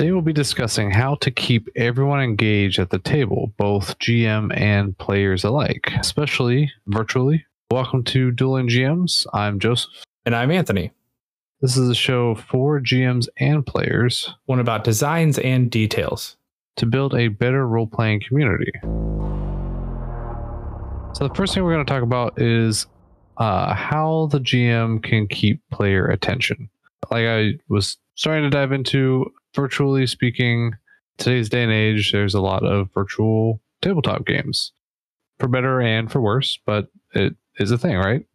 Today we'll be discussing how to keep everyone engaged at the table, both GM and players alike, especially virtually. Welcome to Dueling GMs. I'm Joseph. And I'm Anthony. This is a show for GMs and players. One about designs and details. To build a better role playing community. So, the first thing we're going to talk about is uh, how the GM can keep player attention. Like I was starting to dive into, virtually speaking, today's day and age, there's a lot of virtual tabletop games for better and for worse, but it is a thing, right?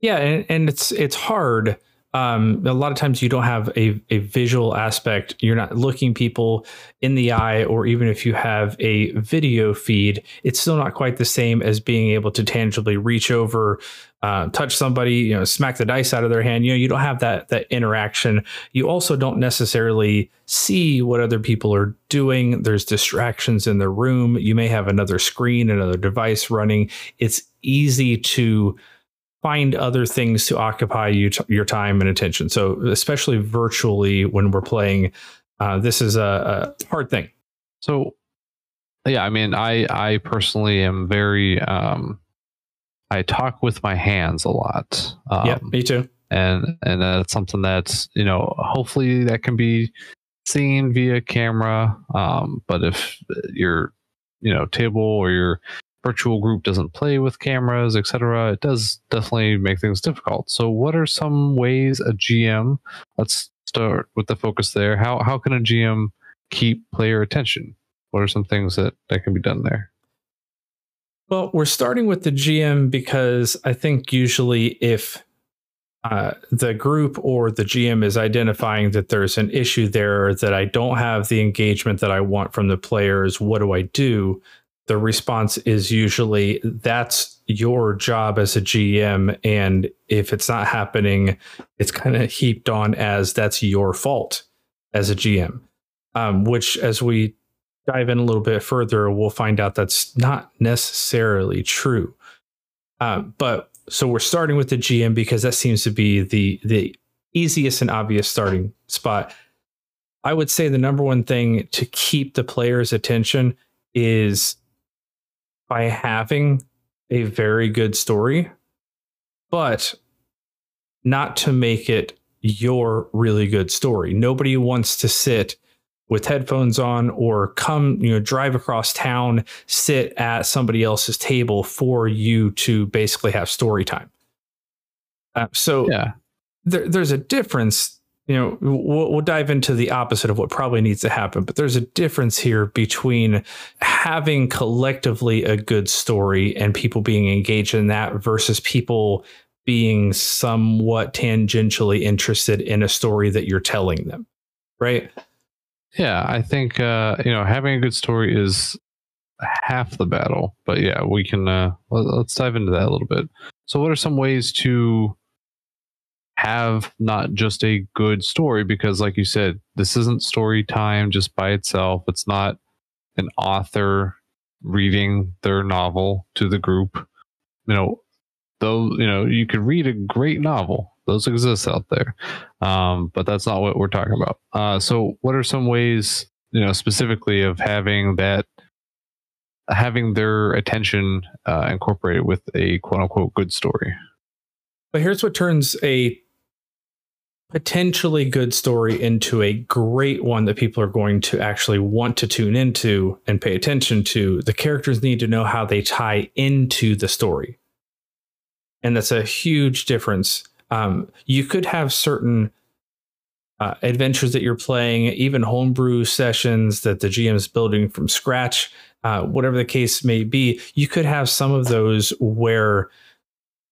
Yeah, and, and it's it's hard um, a lot of times you don't have a, a visual aspect. You're not looking people in the eye, or even if you have a video feed, it's still not quite the same as being able to tangibly reach over, uh, touch somebody, you know, smack the dice out of their hand. You know, you don't have that that interaction. You also don't necessarily see what other people are doing. There's distractions in the room. You may have another screen, another device running. It's easy to find other things to occupy you t- your time and attention. So especially virtually when we're playing, uh, this is a, a, hard thing. So yeah, I mean, I I personally am very um, I talk with my hands a lot. Um, yeah, me too. And and that's something that's you know hopefully that can be seen via camera. Um, but if your you know table or your virtual group doesn't play with cameras, etc., it does definitely make things difficult. So, what are some ways a GM? Let's start with the focus there. How how can a GM keep player attention? What are some things that that can be done there? Well, we're starting with the GM because I think usually if uh, the group or the GM is identifying that there's an issue there that I don't have the engagement that I want from the players, what do I do? the response is usually that's your job as a GM. And if it's not happening, it's kind of heaped on as that's your fault as a GM. Um, which, as we dive in a little bit further, we'll find out that's not necessarily true. Um, but so we're starting with the GM because that seems to be the the easiest and obvious starting spot. I would say the number one thing to keep the player's attention is by having a very good story, but not to make it your really good story. Nobody wants to sit with headphones on or come, you know, drive across town, sit at somebody else's table for you to basically have story time. Uh, so yeah. there, there's a difference you know we'll, we'll, dive into the opposite of what probably needs to happen but there's a difference here between having collectively a good story and people being engaged in that versus people being somewhat tangentially interested in a story that you're telling them right yeah i think uh you know having a good story is half the battle but yeah we can uh let's dive into that a little bit. So what are some ways to have not just a good story? Because like you said this isn't story time just by itself. It's not an author reading their novel to the group. You know though you know you could read a great novel those exist out there um, but that's not what we're talking about uh, so what are some ways you know specifically of having that having their attention uh, incorporated with a quote unquote good story but here's what turns a potentially good story into a great one that people are going to actually want to tune into and pay attention to, the characters need to know how they tie into the story. And that's a huge difference. Um, you could have certain uh, adventures that you're playing, even homebrew sessions that the GM is building from scratch, uh, whatever the case may be. You could have some of those where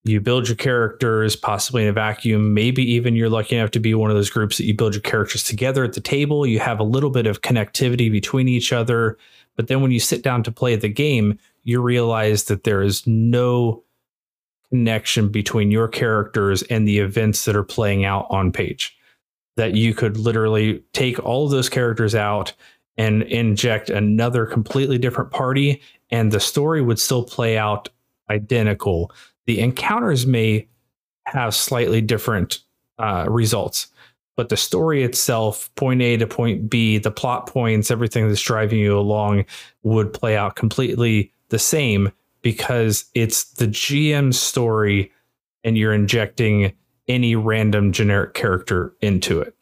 you build your characters possibly in a vacuum. Maybe even you're lucky enough to be one of those groups that you build your characters together at the table. You have a little bit of connectivity between each other. But then when you sit down to play the game you realize that there is no connection between your characters and the events that are playing out on page that you could literally take all of those characters out and inject another completely different party and the story would still play out identical the encounters may have slightly different uh, results. but the story itself, point A to point B, the plot points, everything that's driving you along would play out completely the same because it's the GM story and you're injecting any random generic character into it.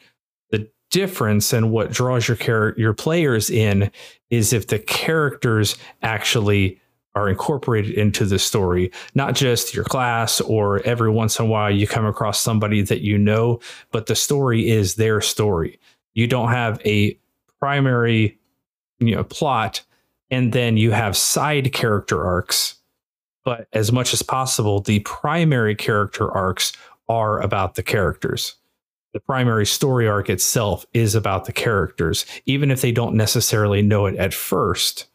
The difference and what draws your char- your players in is if the characters actually are incorporated into the story, not just your class or every once in a while you come across somebody that you know, but the story is their story. You don't have a primary you know plot and then you have side character arcs. But as much as possible, the primary character arcs are about the characters. The primary story arc itself is about the characters, even if they don't necessarily know it at first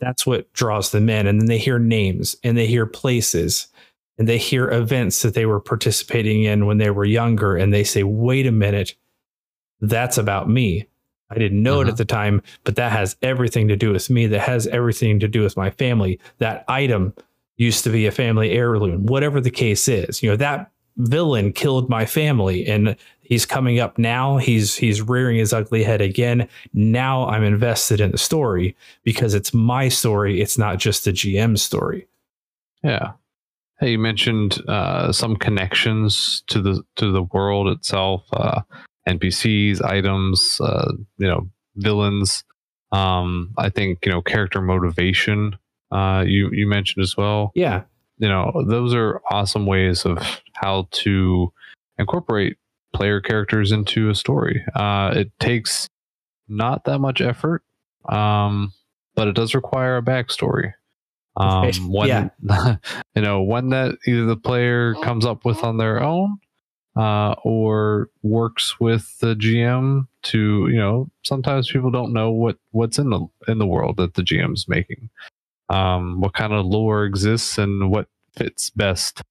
that's what draws them in. And then they hear names and they hear places and they hear events that they were participating in when they were younger. And they say, wait a minute, that's about me. I didn't know uh-huh. it at uh-huh. the time, but that has everything to do with me. That has everything to do with my family. That item used to be a family heirloom, whatever the case is. You know, that villain killed my family and he's coming up now he's he's rearing his ugly head again now i'm invested in the story because it's my story it's not just the gm story yeah hey you mentioned uh, some connections to the to the world itself uh, npcs items uh, you know villains um, i think you know character motivation uh, you you mentioned as well yeah you know those are awesome ways of how to incorporate player characters into a story. Uh, it takes not that much effort, um, but it does require a backstory. Um, when yeah. you know when that either the player comes up with on their own, uh, or works with the GM to you know sometimes people don't know what what's in the in the world that the GM's making. Um, what kind of lore exists and what fits best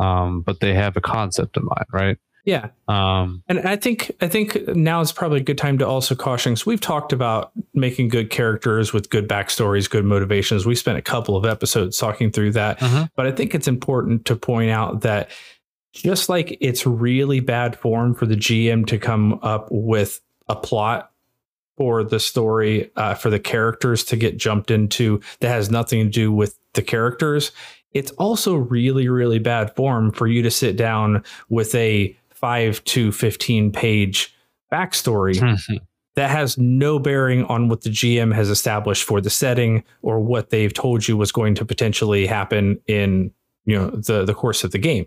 um, but they have a concept in mind, right? Yeah. Um, and I think I think now is probably a good time to also caution. So we've talked about making good characters with good backstories, good motivations. We spent a couple of episodes talking through that, uh-huh. but I think it's important to point out that just like it's really bad form for the GM to come up with a plot for the story uh, for the characters to get jumped into that has nothing to do with the characters it's also really, really bad form for you to sit down with a five to 15 page backstory mm-hmm. that has no bearing on what the GM has established for the setting or what they've told you was going to potentially happen in you know the the course of the game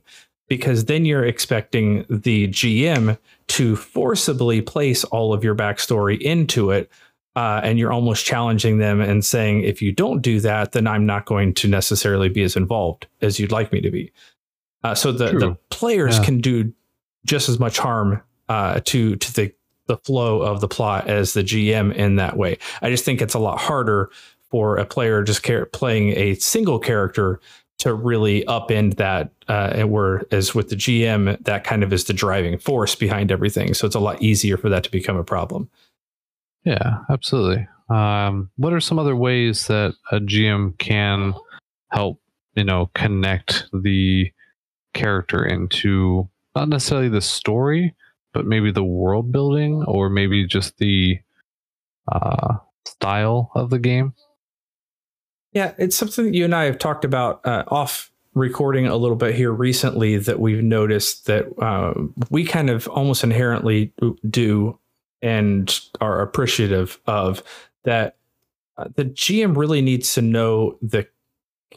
because then you're expecting the GM to forcibly place all of your backstory into it uh, and you're almost challenging them and saying, if you don't do that, then I'm not going to necessarily be as involved as you'd like me to be. Uh, so the, the players yeah. can do just as much harm uh, to to the the flow of the plot as the GM in that way. I just think it's a lot harder for a player just playing a single character to really upend that. Uh, and whereas with the GM, that kind of is the driving force behind everything. So it's a lot easier for that to become a problem. Yeah, absolutely. Um, what are some other ways that a GM can help, you know, connect the character into not necessarily the story, but maybe the world building or maybe just the uh, style of the game? Yeah, it's something that you and I have talked about uh, off recording a little bit here recently that we've noticed that uh, we kind of almost inherently do and are appreciative of that uh, the GM really needs to know the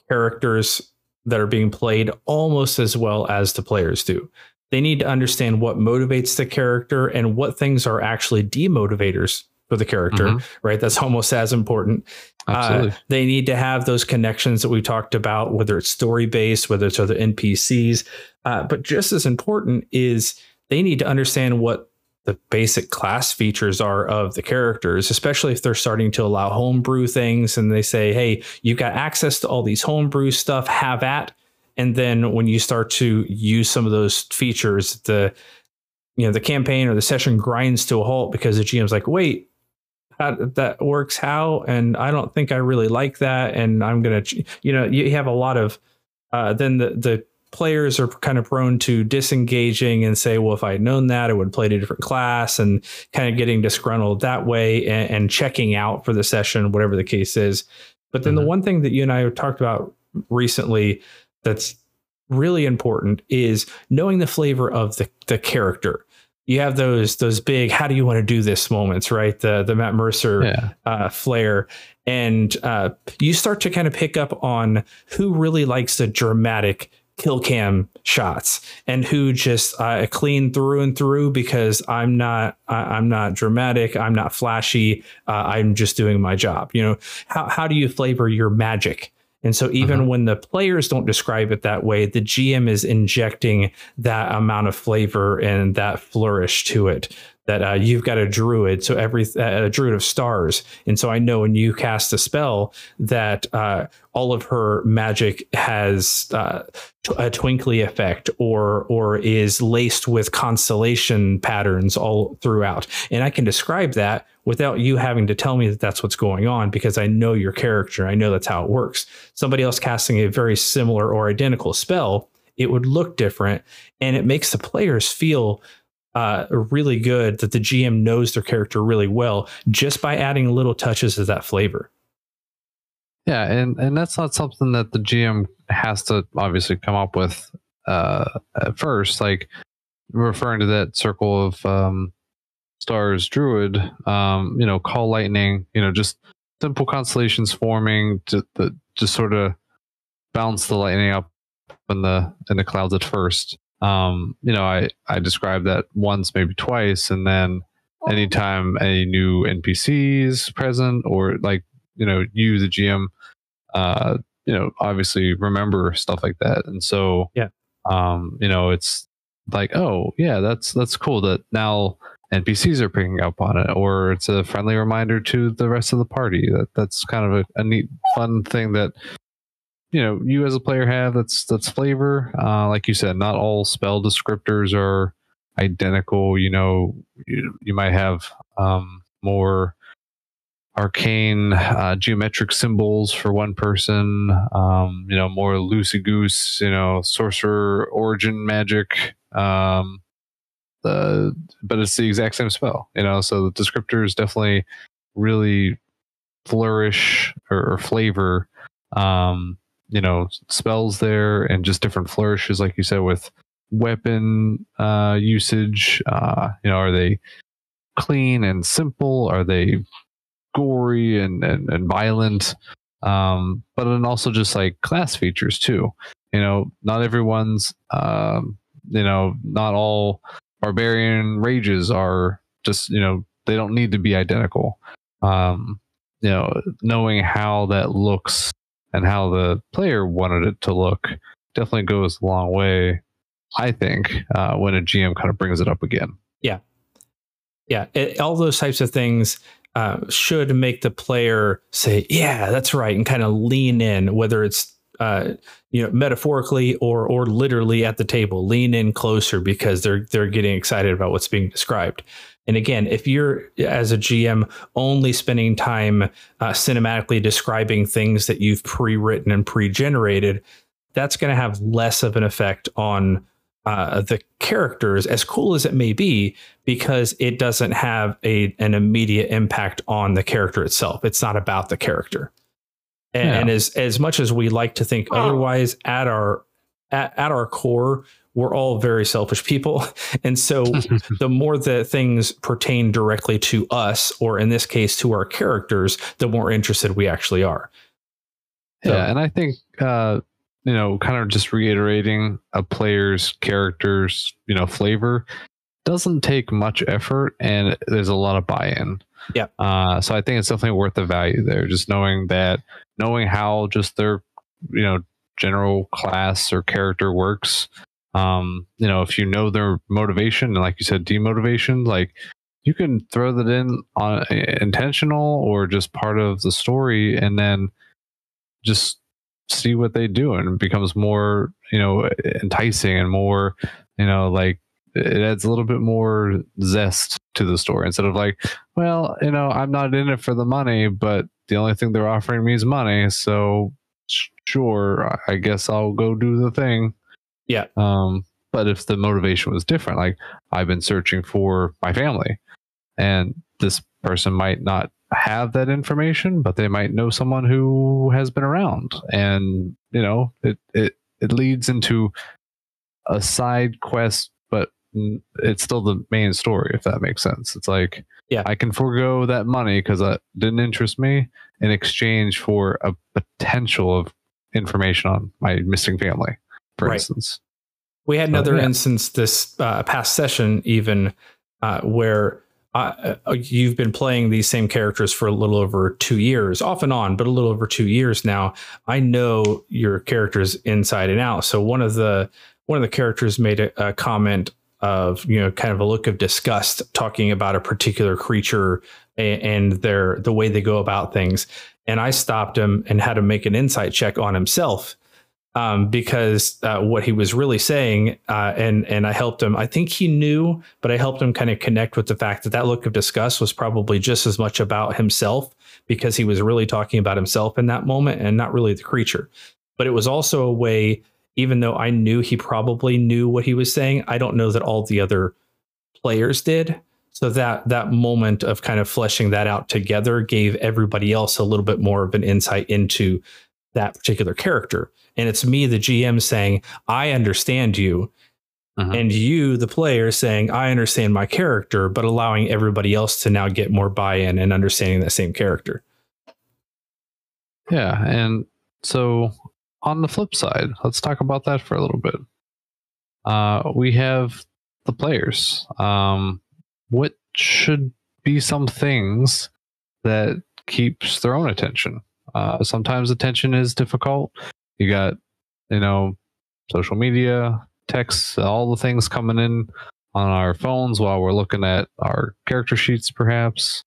characters that are being played almost as well as the players do. They need to understand what motivates the character and what things are actually demotivators for the character, mm-hmm. right? That's almost as important. Uh, they need to have those connections that we talked about, whether it's story based, whether it's other NPCs. Uh, but just as important is they need to understand what the basic class features are of the characters, especially if they're starting to allow homebrew things and they say, hey, you've got access to all these homebrew stuff, have at. And then when you start to use some of those features, the you know the campaign or the session grinds to a halt because the GM's like, wait, that works how? And I don't think I really like that. And I'm gonna, you know, you have a lot of uh, then the the players are kind of prone to disengaging and say, well, if I had known that, I would have played a different class and kind of getting disgruntled that way and, and checking out for the session, whatever the case is. But then mm-hmm. the one thing that you and I have talked about recently that's really important is knowing the flavor of the, the character. You have those those big how do you want to do this moments, right? The the Matt Mercer yeah. uh, flair, and uh, you start to kind of pick up on who really likes the dramatic kill cam shots and who just uh, clean through and through because I'm not I'm not dramatic I'm not flashy uh, I'm just doing my job you know how how do you flavor your magic and so even uh-huh. when the players don't describe it that way, the GM is injecting that amount of flavor and that flourish to it. That uh, you've got a druid, so every uh, a druid of stars, and so I know when you cast a spell that uh, all of her magic has uh, a twinkly effect or or is laced with constellation patterns all throughout, and I can describe that without you having to tell me that that's what's going on because I know your character. I know that's how it works. Somebody else casting a very similar or identical spell, it would look different. And it makes the players feel uh, really good that the GM knows their character really well just by adding little touches of that flavor. Yeah, and and that's not something that the GM has to obviously come up with uh, at first. Like referring to that circle of um, stars druid um you know call lightning you know just simple constellations forming to the just sort of bounce the lightning up in the in the clouds at first um you know i i described that once maybe twice and then anytime any new npcs present or like you know you the gm uh you know obviously remember stuff like that and so yeah um you know it's like oh yeah that's that's cool that now NPCs are picking up on it, or it's a friendly reminder to the rest of the party. That that's kind of a, a neat, fun thing that you know you as a player have. That's that's flavor. Uh, like you said, not all spell descriptors are identical. You know, you, you might have um, more arcane uh, geometric symbols for one person. Um, you know, more loosey goose. You know, sorcerer origin magic. Um, uh, but it's the exact same spell, you know. So the descriptors definitely really flourish or, or flavor, um, you know, spells there and just different flourishes, like you said, with weapon uh, usage. Uh, you know, are they clean and simple? Are they gory and and, and violent? Um, but then also just like class features too. You know, not everyone's um, you know, not all barbarian rages are just you know they don't need to be identical um you know knowing how that looks and how the player wanted it to look definitely goes a long way i think uh, when a gm kind of brings it up again. Yeah. Yeah it, all those types of things uh, should make the player say yeah that's right and kind of lean in whether it's uh, you know, metaphorically or or literally at the table, lean in closer because they're they're getting excited about what's being described. And again, if you're as a GM only spending time uh, cinematically describing things that you've pre-written and pre-generated, that's going to have less of an effect on uh, the characters, as cool as it may be, because it doesn't have a an immediate impact on the character itself. It's not about the character. And, yeah. and as as much as we like to think otherwise, at our at, at our core, we're all very selfish people. And so the more that things pertain directly to us, or in this case to our characters, the more interested we actually are. So, yeah, and I think uh, you know, kind of just reiterating a player's character's, you know, flavor doesn't take much effort and there's a lot of buy-in. Yeah. Uh, so I think it's definitely worth the value there. Just knowing that, knowing how just their, you know, general class or character works. Um, you know, if you know their motivation and like you said, demotivation, like you can throw that in on intentional or just part of the story and then just see what they do and it becomes more, you know, enticing and more, you know, like it adds a little bit more zest to the story instead of like, well, you know, I'm not in it for the money, but the only thing they're offering me is money. So sure, I guess I'll go do the thing. Yeah. Um, but if the motivation was different, like I've been searching for my family, and this person might not have that information, but they might know someone who has been around, and you know, it it it leads into a side quest, but it's still the main story. If that makes sense, it's like yeah, I can forego that money because it didn't interest me in exchange for a potential of information on my missing family, for right. instance. We had another yeah. instance this uh, past session, even uh, where uh, uh, you've been playing these same characters for a little over two years, off and on, but a little over two years now. I know your characters inside and out. So one of the one of the characters made a, a comment of you know kind of a look of disgust talking about a particular creature and, and their the way they go about things and i stopped him and had to make an insight check on himself um, because uh, what he was really saying, uh, and and I helped him. I think he knew, but I helped him kind of connect with the fact that that look of disgust was probably just as much about himself because he was really talking about himself in that moment and not really the creature. But it was also a way, even though I knew he probably knew what he was saying, I don't know that all the other players did. So that that moment of kind of fleshing that out together gave everybody else a little bit more of an insight into that particular character. And it's me, the GM, saying, I understand you. Uh-huh. And you, the player, saying, I understand my character, but allowing everybody else to now get more buy in and understanding that same character. Yeah. And so on the flip side, let's talk about that for a little bit. Uh, we have the players. Um, what should be some things that keeps their own attention? Uh, sometimes attention is difficult. You got, you know, social media, texts, all the things coming in on our phones while we're looking at our character sheets, perhaps.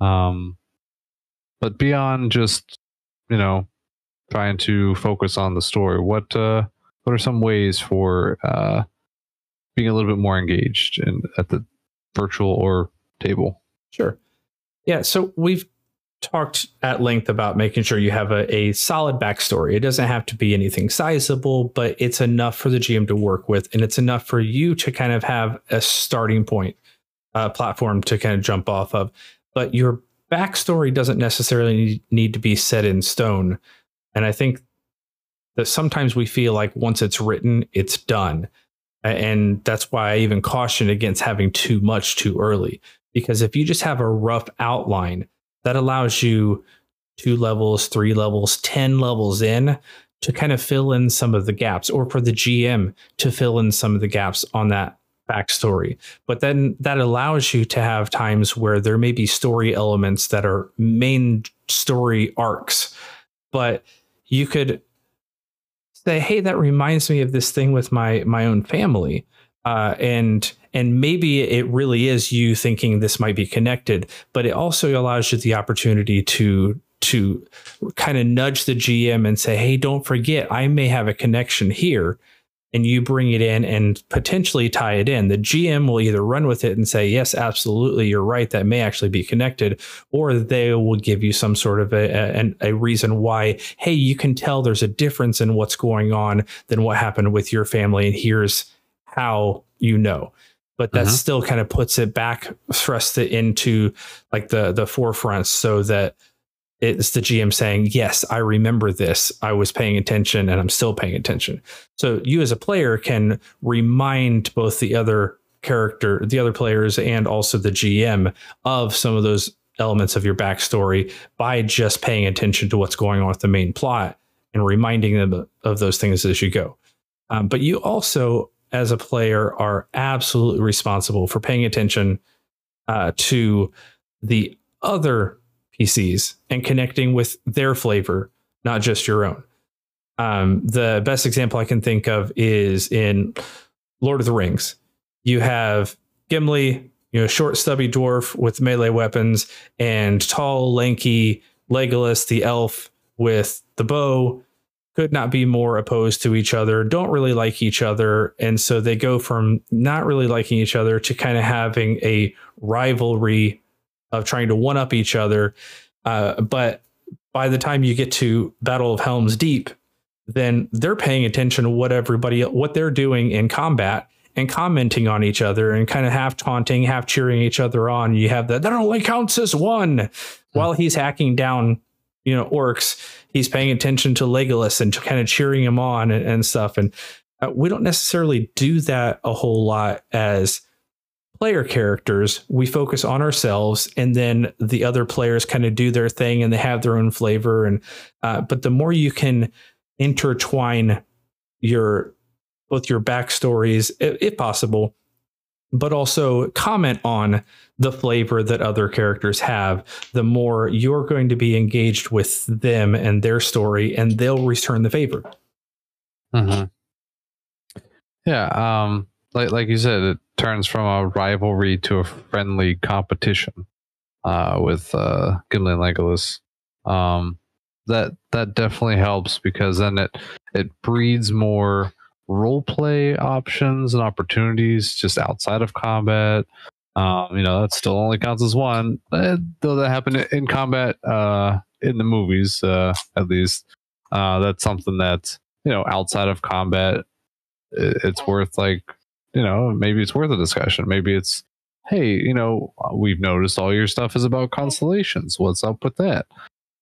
Um, but beyond just, you know, trying to focus on the story, what uh, what are some ways for uh, being a little bit more engaged in at the virtual or table? Sure. Yeah. So we've talked at length about making sure you have a, a solid backstory. It doesn't have to be anything sizable, but it's enough for the GM to work with, and it's enough for you to kind of have a starting point uh, platform to kind of jump off of. But your backstory doesn't necessarily need to be set in stone. And I think that sometimes we feel like once it's written, it's done. And that's why I even caution against having too much too early. Because if you just have a rough outline, that allows you two levels, three levels, 10 levels in to kind of fill in some of the gaps, or for the GM to fill in some of the gaps on that backstory. But then that allows you to have times where there may be story elements that are main story arcs, but you could say, "Hey, that reminds me of this thing with my my own family," uh, and and maybe it really is you thinking this might be connected, but it also allows you the opportunity to to kind of nudge the GM and say, "Hey, don't forget, I may have a connection here." And you bring it in and potentially tie it in. The GM will either run with it and say, Yes, absolutely, you're right. That may actually be connected. Or they will give you some sort of a, a, a reason why, hey, you can tell there's a difference in what's going on than what happened with your family. And here's how you know but that mm-hmm. still kind of puts it back, thrusts it into like the the forefront, so that it's the GM saying, "Yes, I remember this. I was paying attention, and I'm still paying attention." So you as a player can remind both the other character, the other players, and also the GM of some of those elements of your backstory by just paying attention to what's going on with the main plot and reminding them of those things as you go. Um, but you also as a player are absolutely responsible for paying attention uh, to the other PCs and connecting with their flavor, not just your own. Um, the best example I can think of is in Lord of the Rings. You have Gimli, you know, short, stubby dwarf with melee weapons, and tall, lanky Legolas, the elf with the bow could not be more opposed to each other, don't really like each other. And so they go from not really liking each other to kind of having a rivalry of trying to one up each other. Uh, but by the time you get to Battle of Helm's Deep, then they're paying attention to what everybody what they're doing in combat and commenting on each other and kind of half taunting, half cheering each other on. You have that that only counts as one while he's hacking down, you know, orcs. He's paying attention to Legolas and kind of cheering him on and, and stuff. And uh, we don't necessarily do that a whole lot as player characters. We focus on ourselves, and then the other players kind of do their thing and they have their own flavor. And uh, but the more you can intertwine your both your backstories, if possible, but also comment on the flavor that other characters have, the more you're going to be engaged with them and their story, and they'll return the favor. Mm-hmm. Yeah, um, like like you said, it turns from a rivalry to a friendly competition uh, with uh, Gimli and Legolas. Um, that that definitely helps because then it it breeds more role play options and opportunities just outside of combat. Um, you know, that still only counts as one, eh, though that happened in combat uh, in the movies, uh, at least. Uh, that's something that you know outside of combat, it's worth like you know maybe it's worth a discussion. Maybe it's hey, you know, we've noticed all your stuff is about constellations. What's up with that?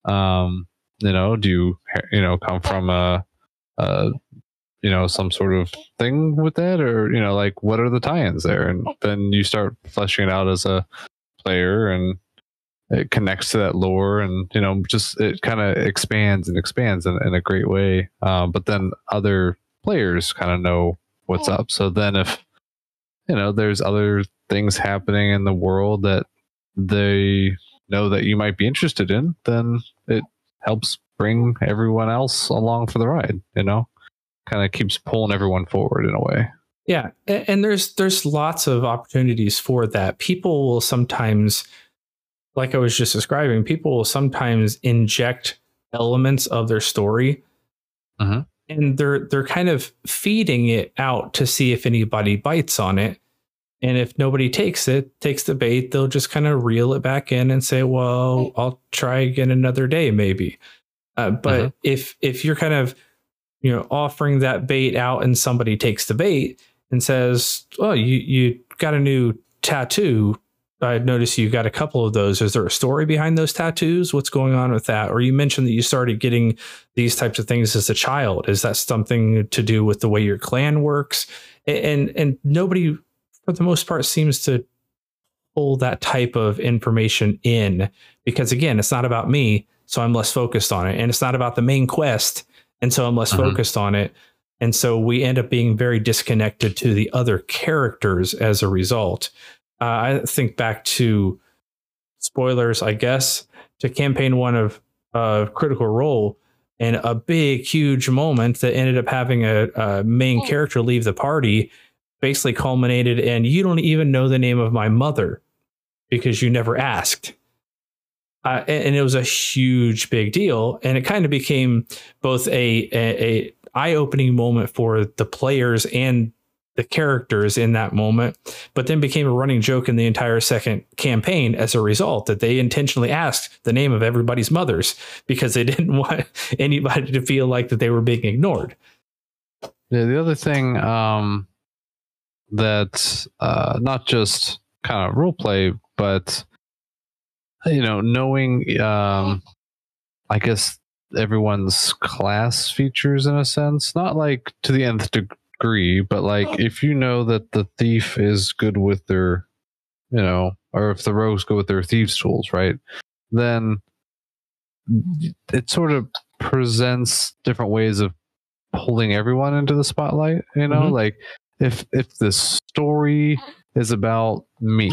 Um, you know, do you you know come from a, a you know some sort of thing with that? Or you know like what are the tie-ins there? And then you start fleshing it out as a player and it connects to that lore and you know just it kind of expands and expands in, in a great way. Uh, but then other players kind of know what's up. So then if you know there's other things happening in the world that they know that you might be interested in then it helps bring everyone else along for the ride you know kind of keeps pulling everyone forward in a way. Yeah, and there's there's lots of opportunities for that. People will sometimes, like I was just describing, people will sometimes inject elements of their story, uh-huh. and they're they're kind of feeding it out to see if anybody bites on it. And if nobody takes it, takes the bait, they'll just kind of reel it back in and say, "Well, I'll try again another day, maybe." Uh, but uh-huh. if if you're kind of you know, offering that bait out and somebody takes the bait and says, "Oh, you you got a new tattoo. I noticed you got a couple of those. Is there a story behind those tattoos? What's going on with that? Or you mentioned that you started getting these types of things as a child. Is that something to do with the way your clan works? And and nobody, for the most part, seems to pull that type of information in because again, it's not about me, so I'm less focused on it, and it's not about the main quest and so I'm less uh-huh. focused on it. And so we end up being very disconnected to the other characters as a result. Uh, I think back to spoilers, I guess, to campaign one of uh, Critical Role and a big, huge moment that ended up having a, a main character leave the party basically culminated in you don't even know the name of my mother because you never asked. Uh, and, it was a huge big deal. And it kind of became both a, a, a eye-opening moment for the players and the characters in that moment but then became a running joke in the entire second campaign as a result that they intentionally asked the name of everybody's mothers because they didn't want anybody to feel like that they were being ignored. Yeah the other thing um that uh not just kind of role play but you know, knowing, um, I guess everyone's class features in a sense, not like to the nth degree, but like if you know that the thief is good with their, you know, or if the rogues go with their thieves tools, right? Then it sort of presents different ways of pulling everyone into the spotlight. You know, mm-hmm. like if if the story is about me,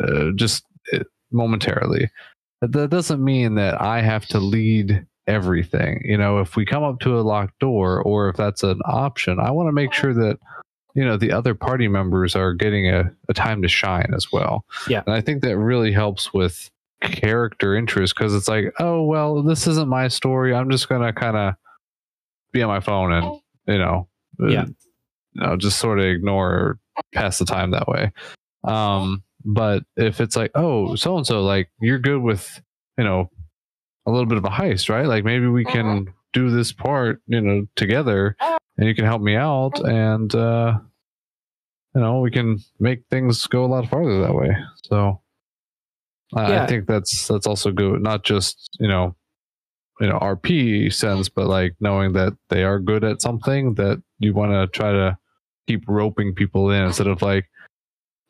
uh, just momentarily. That doesn't mean that I have to lead everything. You know, if we come up to a locked door or if that's an option, I want to make sure that you know the other party members are getting a, a time to shine as well. Yeah. And I think that really helps with character interest because it's like, oh well, this isn't my story. I'm just gonna kind of be on my phone and you know, yeah, uh, you know, just sort of ignore or pass the time that way. Um, but if it's like, oh, so and so, like you're good with, you know, a little bit of a heist, right? Like maybe we can do this part, you know, together, and you can help me out, and uh, you know, we can make things go a lot farther that way. So, uh, Yeah. I think that's that's also good. Not just you know, you know, RP sense, but like knowing that they are good at something that you want to try to keep roping people in instead of like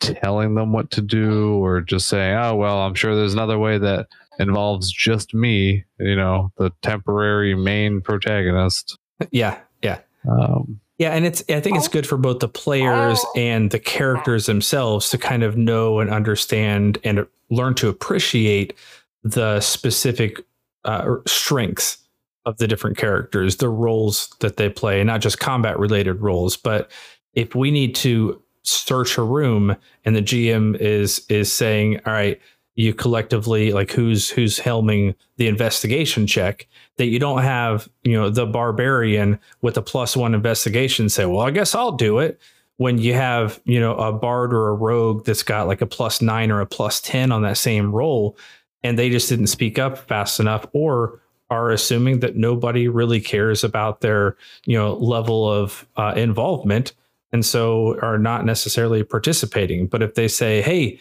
telling them what to do or just saying, oh, well, I'm sure there's another way that involves just me, you know, the temporary main protagonist. Yeah, yeah. Um, Yeah, and it's I think it's good for both the players and the characters themselves to kind of know and understand and learn to appreciate the specific uh, strengths of the different characters, the roles that they play, not just combat related roles, but if we need to search a room and the GM is is saying, "All right, you collectively like who's who's helming the investigation check," that you don't have you know the barbarian with a plus one investigation say, "Well, I guess I'll do it." When you have you know a bard or a rogue that's got like a plus nine or a plus ten on that same roll, and they just didn't speak up fast enough, or are assuming that nobody really cares about their you know level of uh, involvement and so are not necessarily participating. But if they say hey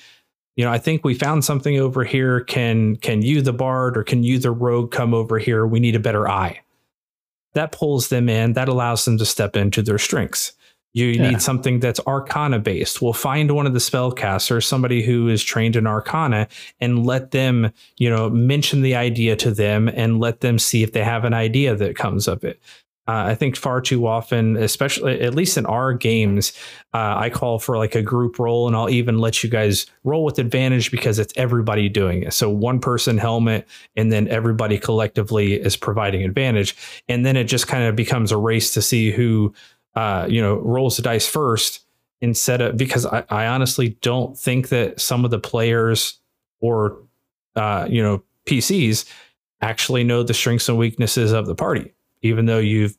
you know i think we found something over here. Can can you the bard or can you the rogue come over here? We need a better eye. That pulls them in. That allows them to step into their strengths. You Yeah. need something that's arcana based we'll find one of the spellcasters somebody who is trained in arcana and let them you know mention the idea to them and let them see if they have an idea that comes of it uh, I think far too often, especially at least in our games, uh, I call for like a group roll, and I'll even let you guys roll with advantage because it's everybody doing it. So one person helmet, and then everybody collectively is providing advantage, and then it just kind of becomes a race to see who, uh, you know, rolls the dice first instead of because I, I honestly don't think that some of the players or uh, you know PCs actually know the strengths and weaknesses of the party even though you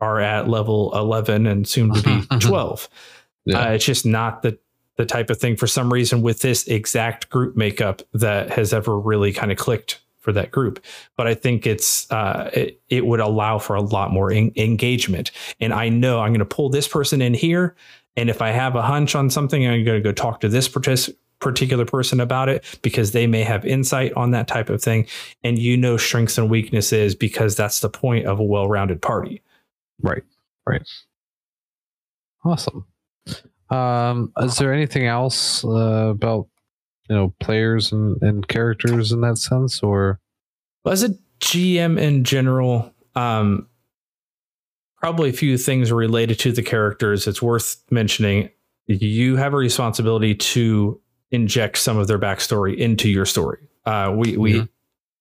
are at level 11 and soon to be 12 Yeah. uh, it's just not the the type of thing for some reason with this exact group makeup that has ever really kind of clicked for that group. But i think it's uh, it, it would allow for a lot more en- engagement. And i know i'm going to pull this person in here and if i have a hunch on something i'm going to go talk to this partic- particular person about it because they may have insight on that type of thing and you know strengths and weaknesses because that's the point of a well-rounded party Right. Right. Awesome. Um, is there anything else uh, about you know players and, and characters in that sense, or as a gm in general um probably a few things related to the characters it's worth mentioning you have a responsibility to inject some of their backstory into your story uh we we Mhm.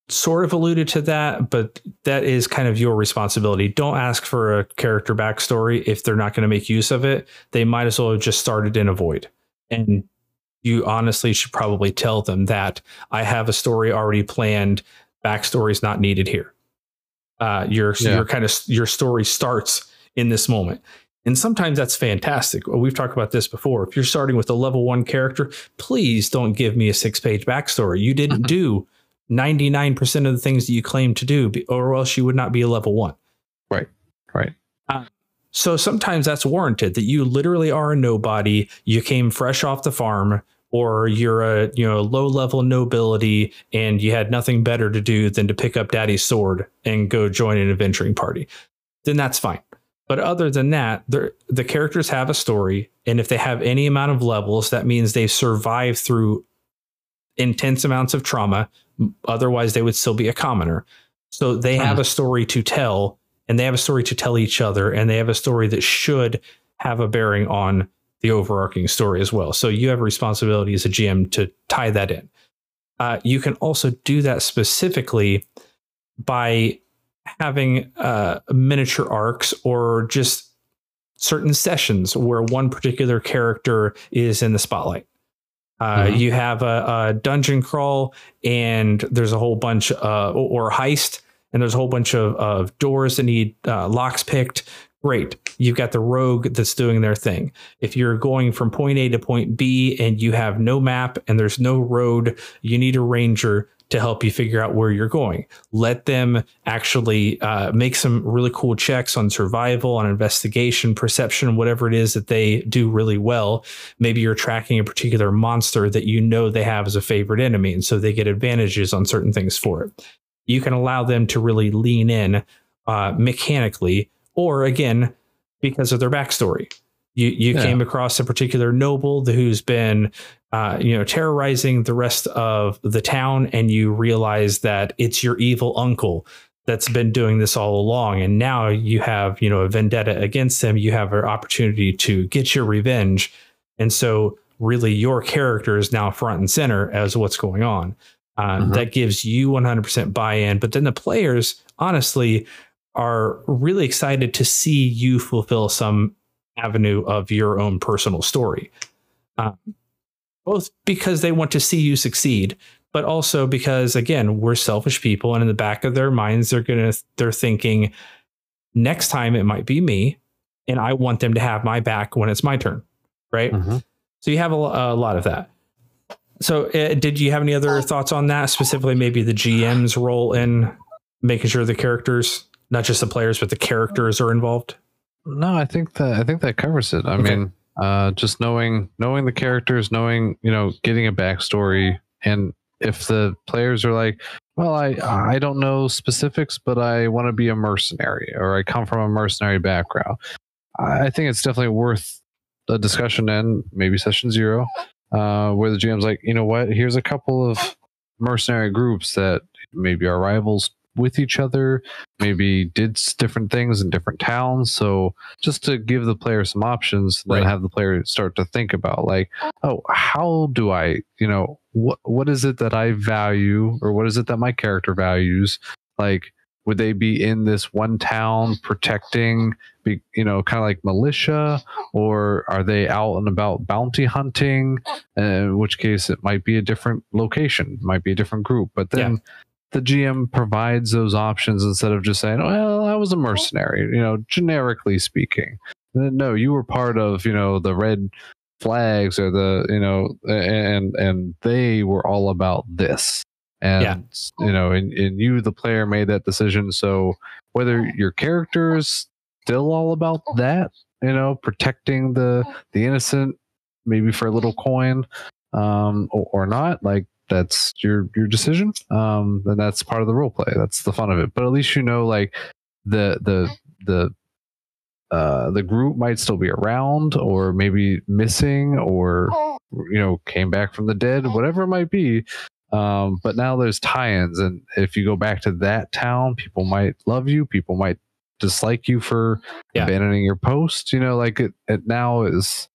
sort of alluded to that but that is kind of your responsibility don't ask for a character backstory if they're not going to make use of it they might as well have just started in a void and you honestly should probably tell them that i have a story already planned backstory is not needed here. Uh, your Yeah. your kind of your story starts in this moment, and sometimes that's fantastic. Uh, we've talked about this before. If you're starting with a level one character, please don't give me a six page backstory. You didn't mm-hmm. do ninety nine percent of the things that you claim to do, or else you would not be a level one. right? Right. Uh, so sometimes that's warranted that you literally are a nobody. You came fresh off the farm, or you're a you know low level nobility, and you had nothing better to do than to pick up daddy's sword and go join an adventuring party. Then that's fine. But other than that, the characters have a story, and if they have any amount of levels, that means they've survived through intense amounts of trauma. Otherwise, they would still be a commoner. So they have a story to tell, and they have a story to tell each other, and they have a story that should have a bearing on the overarching story as well. So you have a responsibility as a GM to tie that in. Uh, you can also do that specifically by having uh, miniature arcs or just certain sessions where one particular character is in the spotlight. Uh, Mhm. You have a, a dungeon crawl, and there's a whole bunch, uh, or or heist, and there's a whole bunch of, of doors that need uh, locks picked. great. You've got the rogue that's doing their thing. If you're going from point A to point B and you have no map and there's no road, you need a ranger to help you figure out where you're going. Let them actually uh, make some really cool checks on survival, on investigation, perception, whatever it is that they do really well. Maybe you're tracking a particular monster that you know they have as a favorite enemy, and so they get advantages on certain things for it. You can allow them to really lean in uh, mechanically, or again, because of their backstory. You you yeah. came across a particular noble who's been uh, you know, terrorizing the rest of the town, and you realize that it's your evil uncle that's been doing this all along, and now you have you know a vendetta against him. You have an opportunity to get your revenge, and so really your character is now front and center as what's going on. Uh, mm-hmm. That gives you 100% buy-in, but then the players, honestly, are really excited to see you fulfill some avenue of your own personal story. Uh, both because they want to see you succeed, but also because again, we're selfish people and in the back of their minds they're going to they're thinking next time it might be me and I want them to have my back when it's my turn, right? Mm-hmm. So you have a, a, lot of that. So uh, did you have any other thoughts on that specifically maybe the GM's role in making sure the characters not just the players but the characters are involved? No, I think that I think that covers it. I okay. mean, uh, just knowing knowing the characters, knowing you know, getting a backstory, and if the players are like, well, I I don't know specifics, but I want to be a mercenary, or I come from a mercenary background. I think it's definitely worth a discussion and maybe session zero, uh, where the GM's like, you know what, here's a couple of mercenary groups that maybe are rivals with each other, maybe did different things in different towns. So just to give the player some options, right. then have the player start to think about like, oh, how do I, you know, what what is it that I value or what is it that my character values? Like, would they be in this one town protecting be, you know kind of like militia or are they out and about bounty hunting uh, in which case it might be a different location might be a different group but then yeah the GM provides those options instead of just saying, "Well, I was a mercenary," you know, generically speaking. No, you were part of, you know, the red flags or the, you know, and and they were all about this. And yeah. you know, and, and you, the player, made that decision. So whether your character is still all about that, you know, protecting the the innocent, maybe for a little coin, um, or, or not, like that's your your decision. Um, and that's part of the role play. That's the fun of it. But at least you know, like the the the uh, the group might still be around, or maybe missing, or you know, came back from the dead, whatever it might be. Um, but now there's tie-ins, and if you go back to that town, people might love you. People might dislike you for yeah. abandoning your post. You know, like it, it now is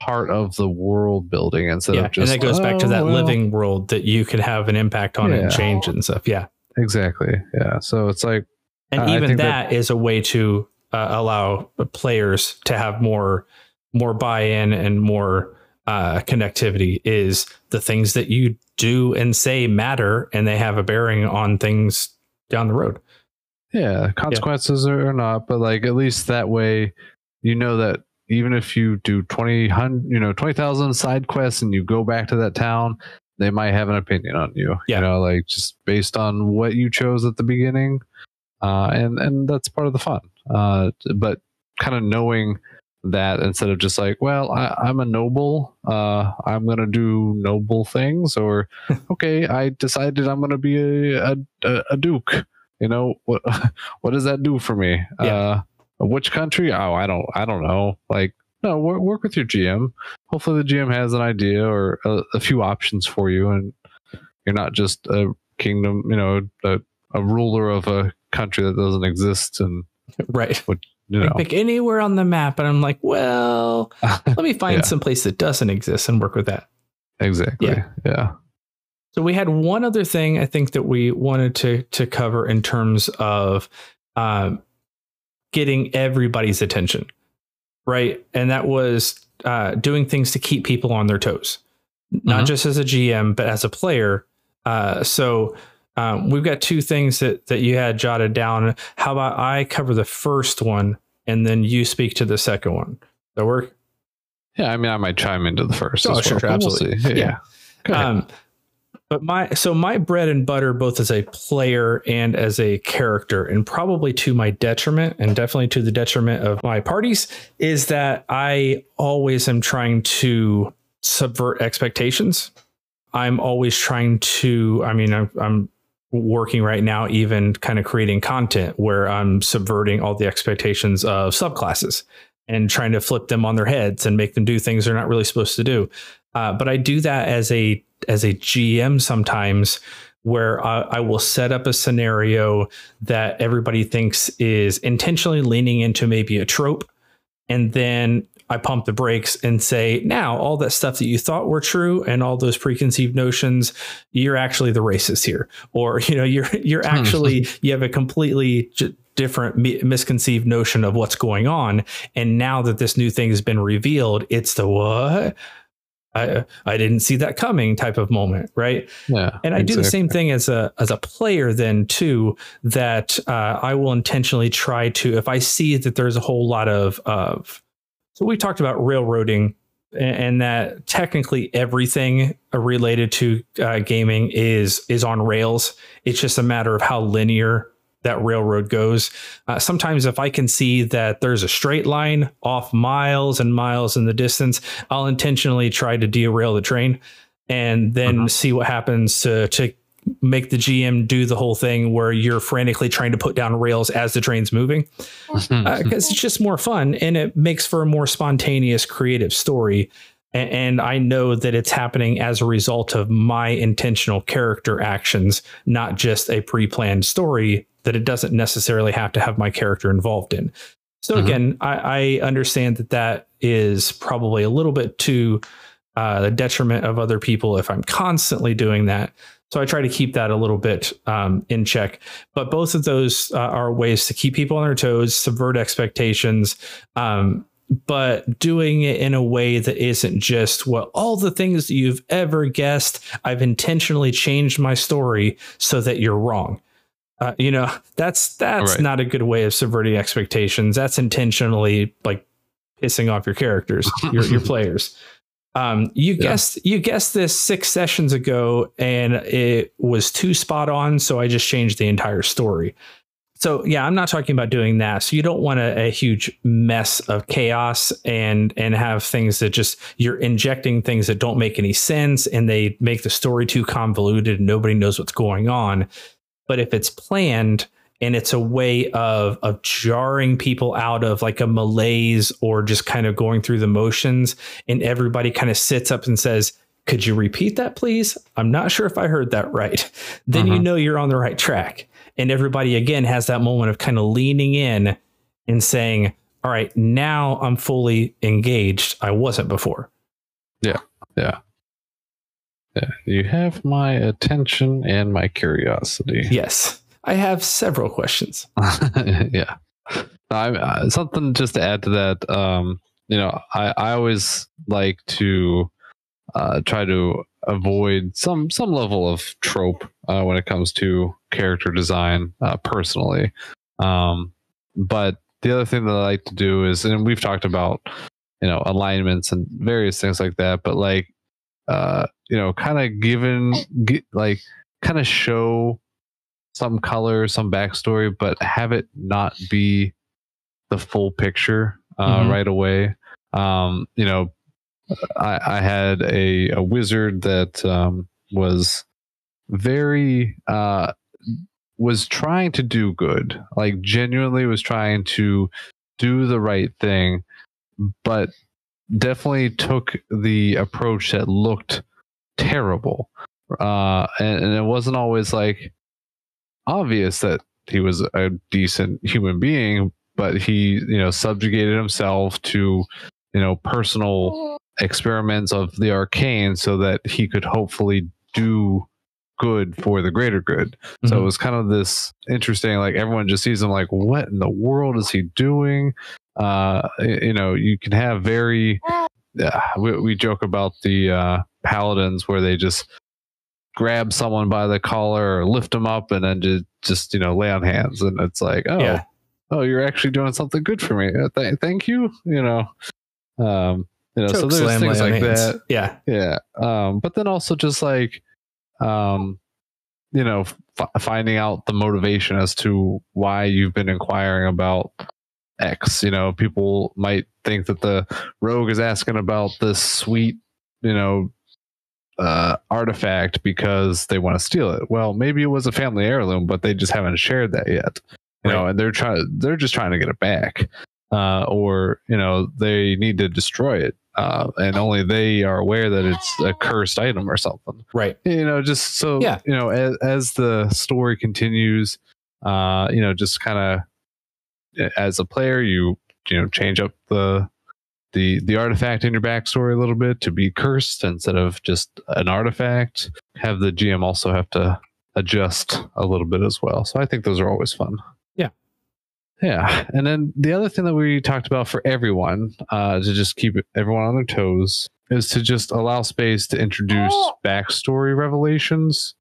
part of the world building instead yeah, of just. And that goes oh, back to that oh, well. living world that you could have an impact on yeah. and change and stuff. Yeah. Exactly. Yeah. So it's like. And even that, that is a way to uh, allow players to have more more buy-in and more uh, connectivity is the things that you do and say matter and they have a bearing on things down the road yeah consequences yeah. or not but like at least that way you know that even if you do 20 you know 20,000 side quests and you go back to that town they might have an opinion on you yeah. you know like just based on what you chose at the beginning uh, and and that's part of the fun uh, but kind of knowing that instead of just like well I, am a noble uh, i'm gonna do noble things or okay i decided i'm gonna be a, a, a duke you know what what does that do for me yeah. Uh, which country? Oh, I don't, I don't know. Like, no, work, work with your GM. Hopefully, the GM has an idea or a, a, few options for you, and you're not just a kingdom, you know, a, a ruler of a country that doesn't exist. And right, you know. pick anywhere on the map, and I'm like, well, let me find yeah. some place that doesn't exist and work with that. Exactly. Yeah. yeah. So we had one other thing I think that we wanted to to cover in terms of um, getting everybody's attention, right? And that was uh, doing things to keep people on their toes, not mm-hmm. just as a GM, but as a player. Uh, so um, we've got two things that that you had jotted down. How about I cover the first one, and then you speak to the second one. Does that work? Yeah, I mean, I might chime into the first. Oh, as sure, well, sure, but we'll absolutely. Yeah. Um, but my so my bread and butter, both as a player and as a character, and probably to my detriment, and definitely to the detriment of my parties, is that I always am trying to subvert expectations. I'm always trying to. I mean, I'm, I'm working right now, even kind of creating content where I'm subverting all the expectations of subclasses and trying to flip them on their heads and make them do things they're not really supposed to do. Uh, but I do that as a as a GM sometimes, where I, I will set up a scenario that everybody thinks is intentionally leaning into maybe a trope, and then I pump the brakes and say, now all that stuff that you thought were true and all those preconceived notions, you're actually the racist here, or you know, you're you're hmm. actually you have a completely j- different mi- misconceived notion of what's going on, and now that this new thing has been revealed, it's the what. I, I didn't see that coming type of moment, right? yeah, and I do the same thing as a as a player then too. That uh, I will intentionally try to if I see that there's a whole lot of of so we talked about railroading and, and that technically everything related to uh, gaming is is on rails. It's just a matter of how linear that railroad goes. Uh, sometimes if I can see that there's a straight line off miles and miles in the distance, I'll intentionally try to derail the train and then Mhm. see what happens to to make the GM do the whole thing where you're frantically trying to put down rails as the train's moving because it's just more fun and it makes for a more spontaneous creative story A- and i know that it's happening as a result of my intentional character actions not just a pre-planned story that it doesn't necessarily have to have my character involved in so Mhm. again I, I understand that that is probably a little bit to uh, the detriment of other people if i'm constantly doing that so I try to keep that a little bit um, in check. But both of those uh, are ways to keep people on their toes, subvert expectations, um, but doing it in a way that isn't just, well, all the things that you've ever guessed. I've intentionally changed my story so that you're wrong. Uh, you know, that's that's Right. not a good way of subverting expectations. That's intentionally like pissing off your characters, your your players. Um, you Yeah. guessed you guessed this six sessions ago, and it was too spot on. So I just changed the entire story. So yeah, I'm not talking about doing that. So you don't want a, a huge mess of chaos and and have things that just you're injecting things that don't make any sense and they make the story too convoluted and nobody knows what's going on. But if it's planned and it's a way of of jarring people out of like a malaise or just kind of going through the motions and everybody kind of sits up and says could you repeat that please? I'm not sure if i heard that right. Then you Mhm. know you're on the right track. And everybody again has that moment of kind of leaning in and saying all right now i'm fully engaged. I wasn't before. Yeah. Yeah, you have my attention and my curiosity. yes i have several questions yeah. I, uh, something just to add to that. Um, you know, I, I always like to uh, try to avoid some some level of trope uh, when it comes to character design uh, personally. Um, but the other thing that I like to do is, and we've talked about, you know, alignments and various things like that. But like, uh, you know, kind of given, gi- like, kind of show some color, some backstory, but have it not be the full picture uh, Mhm. right away. Um, you know, I, I had a, a wizard that um, was very uh, was trying to do good, like genuinely was trying to do the right thing, but definitely took the approach that looked terrible. Uh, and, and it wasn't always like obvious that he was a decent human being, but he, you know, subjugated himself to, you know, personal experiments of the arcane so that he could hopefully do good for the greater good. So it Mhm. was kind of this interesting, like everyone just sees him like, what in the world is he doing? Uh, you know, you can have very, uh, we, we joke about the uh, paladins where they just grab someone by the collar or lift them up and then just, just you know, lay on hands. And it's like, oh, Yeah. oh, you're actually doing something good for me. Uh, th- thank you. You know, um, you know, so there's things like hands. that. Yeah. Yeah. Um, but then also just like, um, you know, f- finding out the motivation as to why you've been inquiring about X. You know, people might think that the rogue is asking about this sweet, you know, uh, artifact because they want to steal it. Well, maybe it was a family heirloom, but they just haven't shared that yet. You know, and they're trying. They're just trying to get it back, uh, or you know, they need to destroy it, uh, and only they are aware that it's a cursed item or something Right. you know just so Yeah. you know as, as the story continues uh you know just kind of as a player you you know change up the the the artifact in your backstory a little bit to be cursed instead of just an artifact. Have the gm also have to adjust a little bit as well. So i think those are always fun. Yeah. yeah. And then the other thing that we talked about for everyone uh to just keep everyone on their toes is to just allow space to introduce backstory revelations.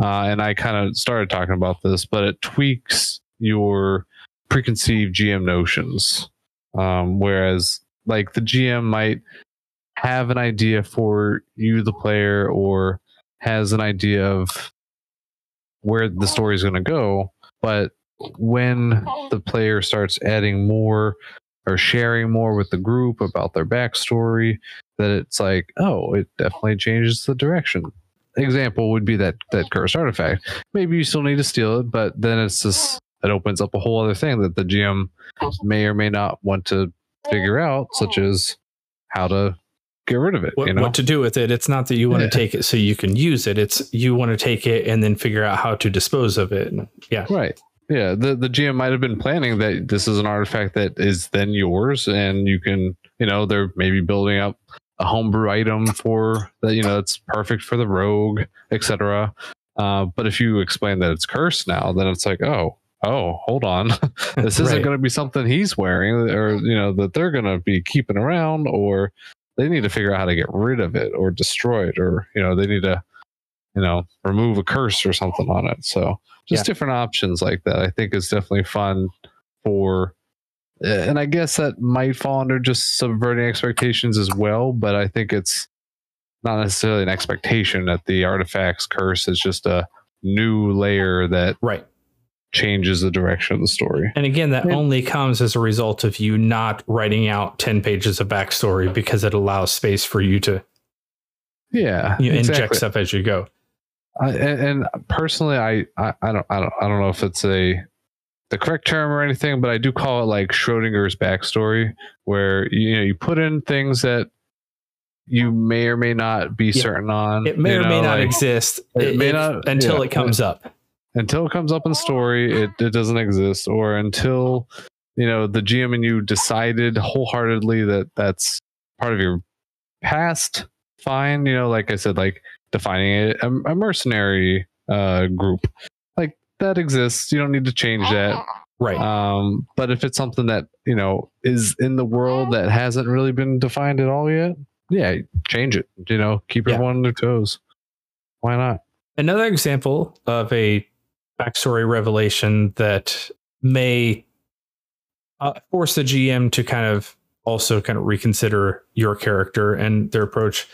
Uh, and I kind of started talking about this, but it tweaks your preconceived GM notions. Um, whereas, like, the GM might have an idea for you, the player, or has an idea of where the story is going to go. But when the player starts adding more or sharing more with the group about their backstory, that it's like, oh, it definitely changes the direction. Example would be that that cursed artifact. Maybe you still need to steal it, but then it's just it opens up a whole other thing that the GM may or may not want to figure out, such as how to get rid of it. What, you know, what to do with it. It's not that you want Yeah. to take it so you can use it. It's you want to take it and then figure out how to dispose of it. Yeah. Right. Yeah. The the GM might have been planning that this is an artifact that is then yours, and you can, you know, they're maybe building up a homebrew item for that, you know, it's perfect for the rogue, etc. Uh, but if you explain that it's cursed now, then it's like, oh, oh, hold on, this isn't Right. going to be something he's wearing, or you know, that they're going to be keeping around, or they need to figure out how to get rid of it or destroy it, or you know, they need to, you know, remove a curse or something on it. So just Yeah. different options like that, I think is definitely fun for. uh, And I guess that might fall under just subverting expectations as well, but I think it's not necessarily an expectation that the artifacts curse is just a new layer that Right. Changes the direction of the story. And again, that Yeah. only comes as a result of you not writing out 10 pages of backstory because it allows space for you to Yeah, you know, inject stuff as you go. I, and, and personally, I, I I don't I don't I don't know if it's a the correct term or anything, but I do call it like Schrodinger's backstory, where you know you put in things that you may or may not be Yeah. certain on. It may you or may not like, exist it may if- not- until yeah. it comes up. Until it comes up in story, it, it doesn't exist, or until you know the GM and you decided wholeheartedly that that's part of your past. Fine, you know, like I said, like defining it a, a mercenary uh, group, like that exists. You don't need to change that. Right. Um, but if it's something that you know is in the world that hasn't really been defined at all yet, yeah, change it. You know, keep Yeah. everyone on their toes. Why not? Another example of a backstory revelation that may uh, force the GM to kind of also kind of reconsider your character and their approach.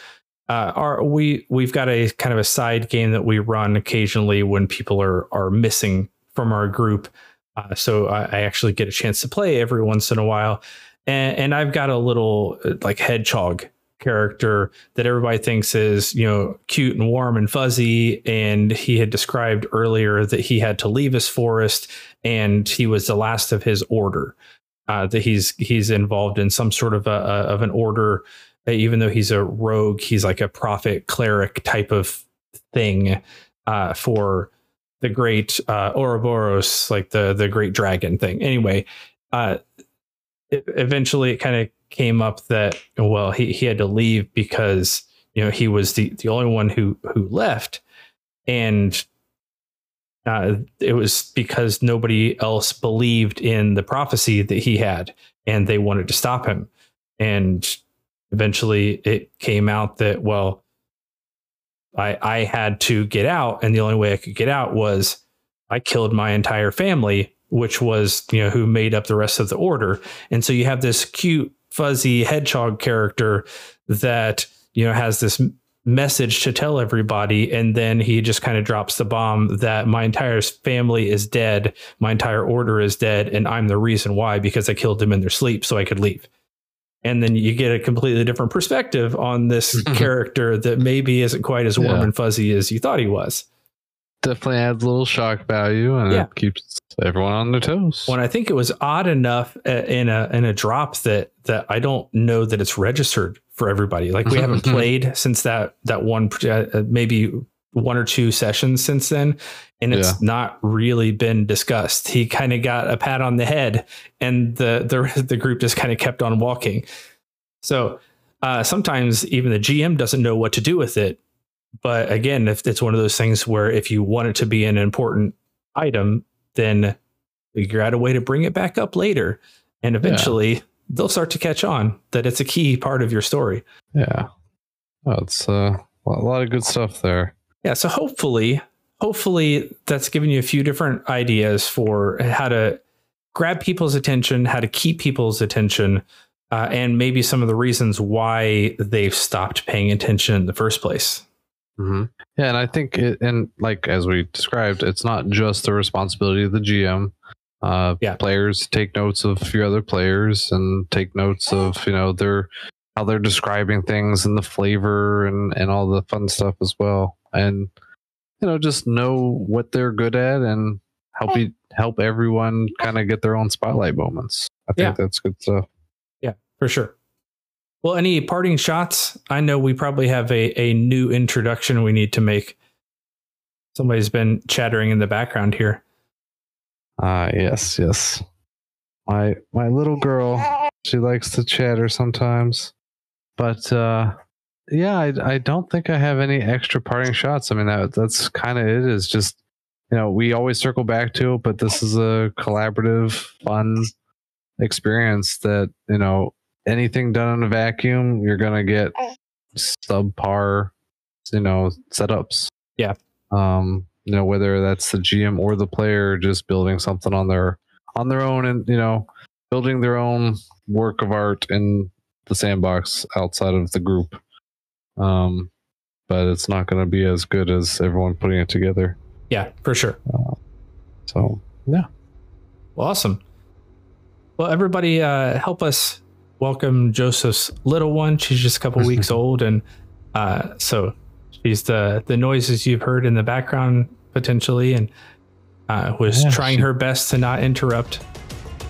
Uh, are we we've got a kind of a side game that we run occasionally when people are are missing from our group. Uh, so I, I actually get a chance to play every once in a while, and, and I've got a little uh, like hedgehog character that everybody thinks is you know cute and warm and fuzzy. And he had described earlier that he had to leave his forest and he was the last of his order uh, that he's he's involved in some sort of a, a of an order. Uh, even though he's a rogue he's like a prophet cleric type of thing uh, for the great uh, Ouroboros like the the great dragon thing. Anyway uh, it, eventually it kind of came up that well he, he had to leave because you know he was the the only one who who left and uh, it was because nobody else believed in the prophecy that he had and they wanted to stop him and eventually it came out that well i i had to get out and the only way i could get out was i killed my entire family which was you know who made up the rest of the order. And so you have this cute fuzzy hedgehog character that you know has this message to tell everybody and then he just kind of drops the bomb that my entire family is dead my entire order is dead and i'm the reason why because i killed them in their sleep so i could leave. And then you get a completely different perspective on this mm-hmm. character that maybe isn't quite as warm Yeah. and fuzzy as you thought he was Definitely adds a little shock value and Yeah. it keeps everyone on their toes. when I think it was odd enough uh, in a in a drop that that I don't know that it's registered for everybody. Like we haven't played since that that one uh, uh, maybe one or two sessions since then, and it's Yeah. not really been discussed. He kind of got a pat on the head, and the the the group just kind of kept on walking. So uh, sometimes even the GM doesn't know what to do with it. But again, if it's one of those things where if you want it to be an important item, then figure out a way to bring it back up later. And eventually they'll start to catch on that it's a key part of your story. yeah. It's uh, a lot of good stuff there. Yeah. So hopefully, hopefully that's given you a few different ideas for how to grab people's attention, how to keep people's attention, uh, and maybe some of the reasons why they've stopped paying attention in the first place. Hmm Yeah, and I think it, and like as we described, it's not just the responsibility of the GM. Uh, Yeah. players take notes of your other players and take notes of you know their how they're describing things and the flavor and and all the fun stuff as well. And you know, just know what they're good at and help you help everyone kind of get their own spotlight moments. I think Yeah. that's good stuff. Yeah, for sure. Well, any parting shots? I know we probably have a, a new introduction we need to make. Somebody's been chattering in the background here. Ah, yes, yes. My my little girl, she likes to chatter sometimes. But uh yeah, I I don't think I have any extra parting shots. I mean that that's kind of it is just you know, we always circle back to it, but this is a collaborative, fun experience that, you know, anything done in a vacuum, you're going to get subpar, you know, setups. Yeah. Um, you know, whether that's the GM or the player just building something on their on their own and, you know, building their own work of art in the sandbox outside of the group. Um, but it's not going to be as good as everyone putting it together. Yeah, for sure. So, yeah. Well, awesome. Well, everybody, uh, help us welcome Joseph's little one. She's just a couple weeks old, and uh, so she's the the noises you've heard in the background potentially, and uh, was Yeah, trying she- her best to not interrupt.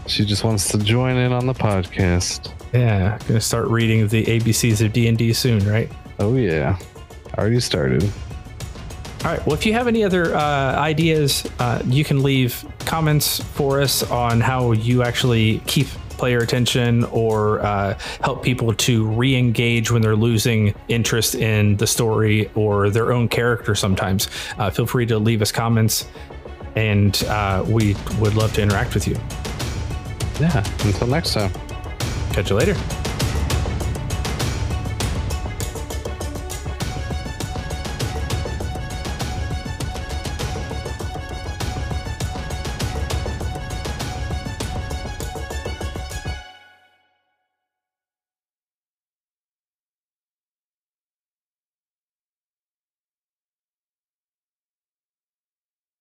She just wants to join in on the podcast. Yeah, gonna start reading the ABCs of D and D soon, right? Oh, yeah. Already started. All right. Well, if you have any other uh, ideas, uh, you can leave comments for us on how you actually keep player attention or uh, help people to re-engage when they're losing interest in the story or their own character. Sometimes, uh, feel free to leave us comments, and uh, we would love to interact with you. Yeah. Until next time. Catch you later.